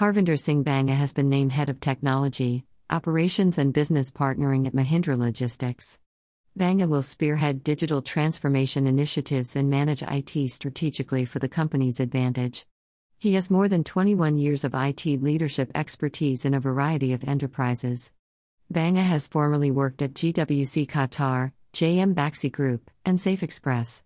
Harvinder Singh Banga has been named Head of Technology, Operations and Business Partnering at Mahindra Logistics. Banga will spearhead digital transformation initiatives and manage IT strategically for the company's advantage. He has more than 21 years of IT leadership expertise in a variety of enterprises. Banga has formerly worked at GWC Qatar, JM Baxi Group, and Safexpress.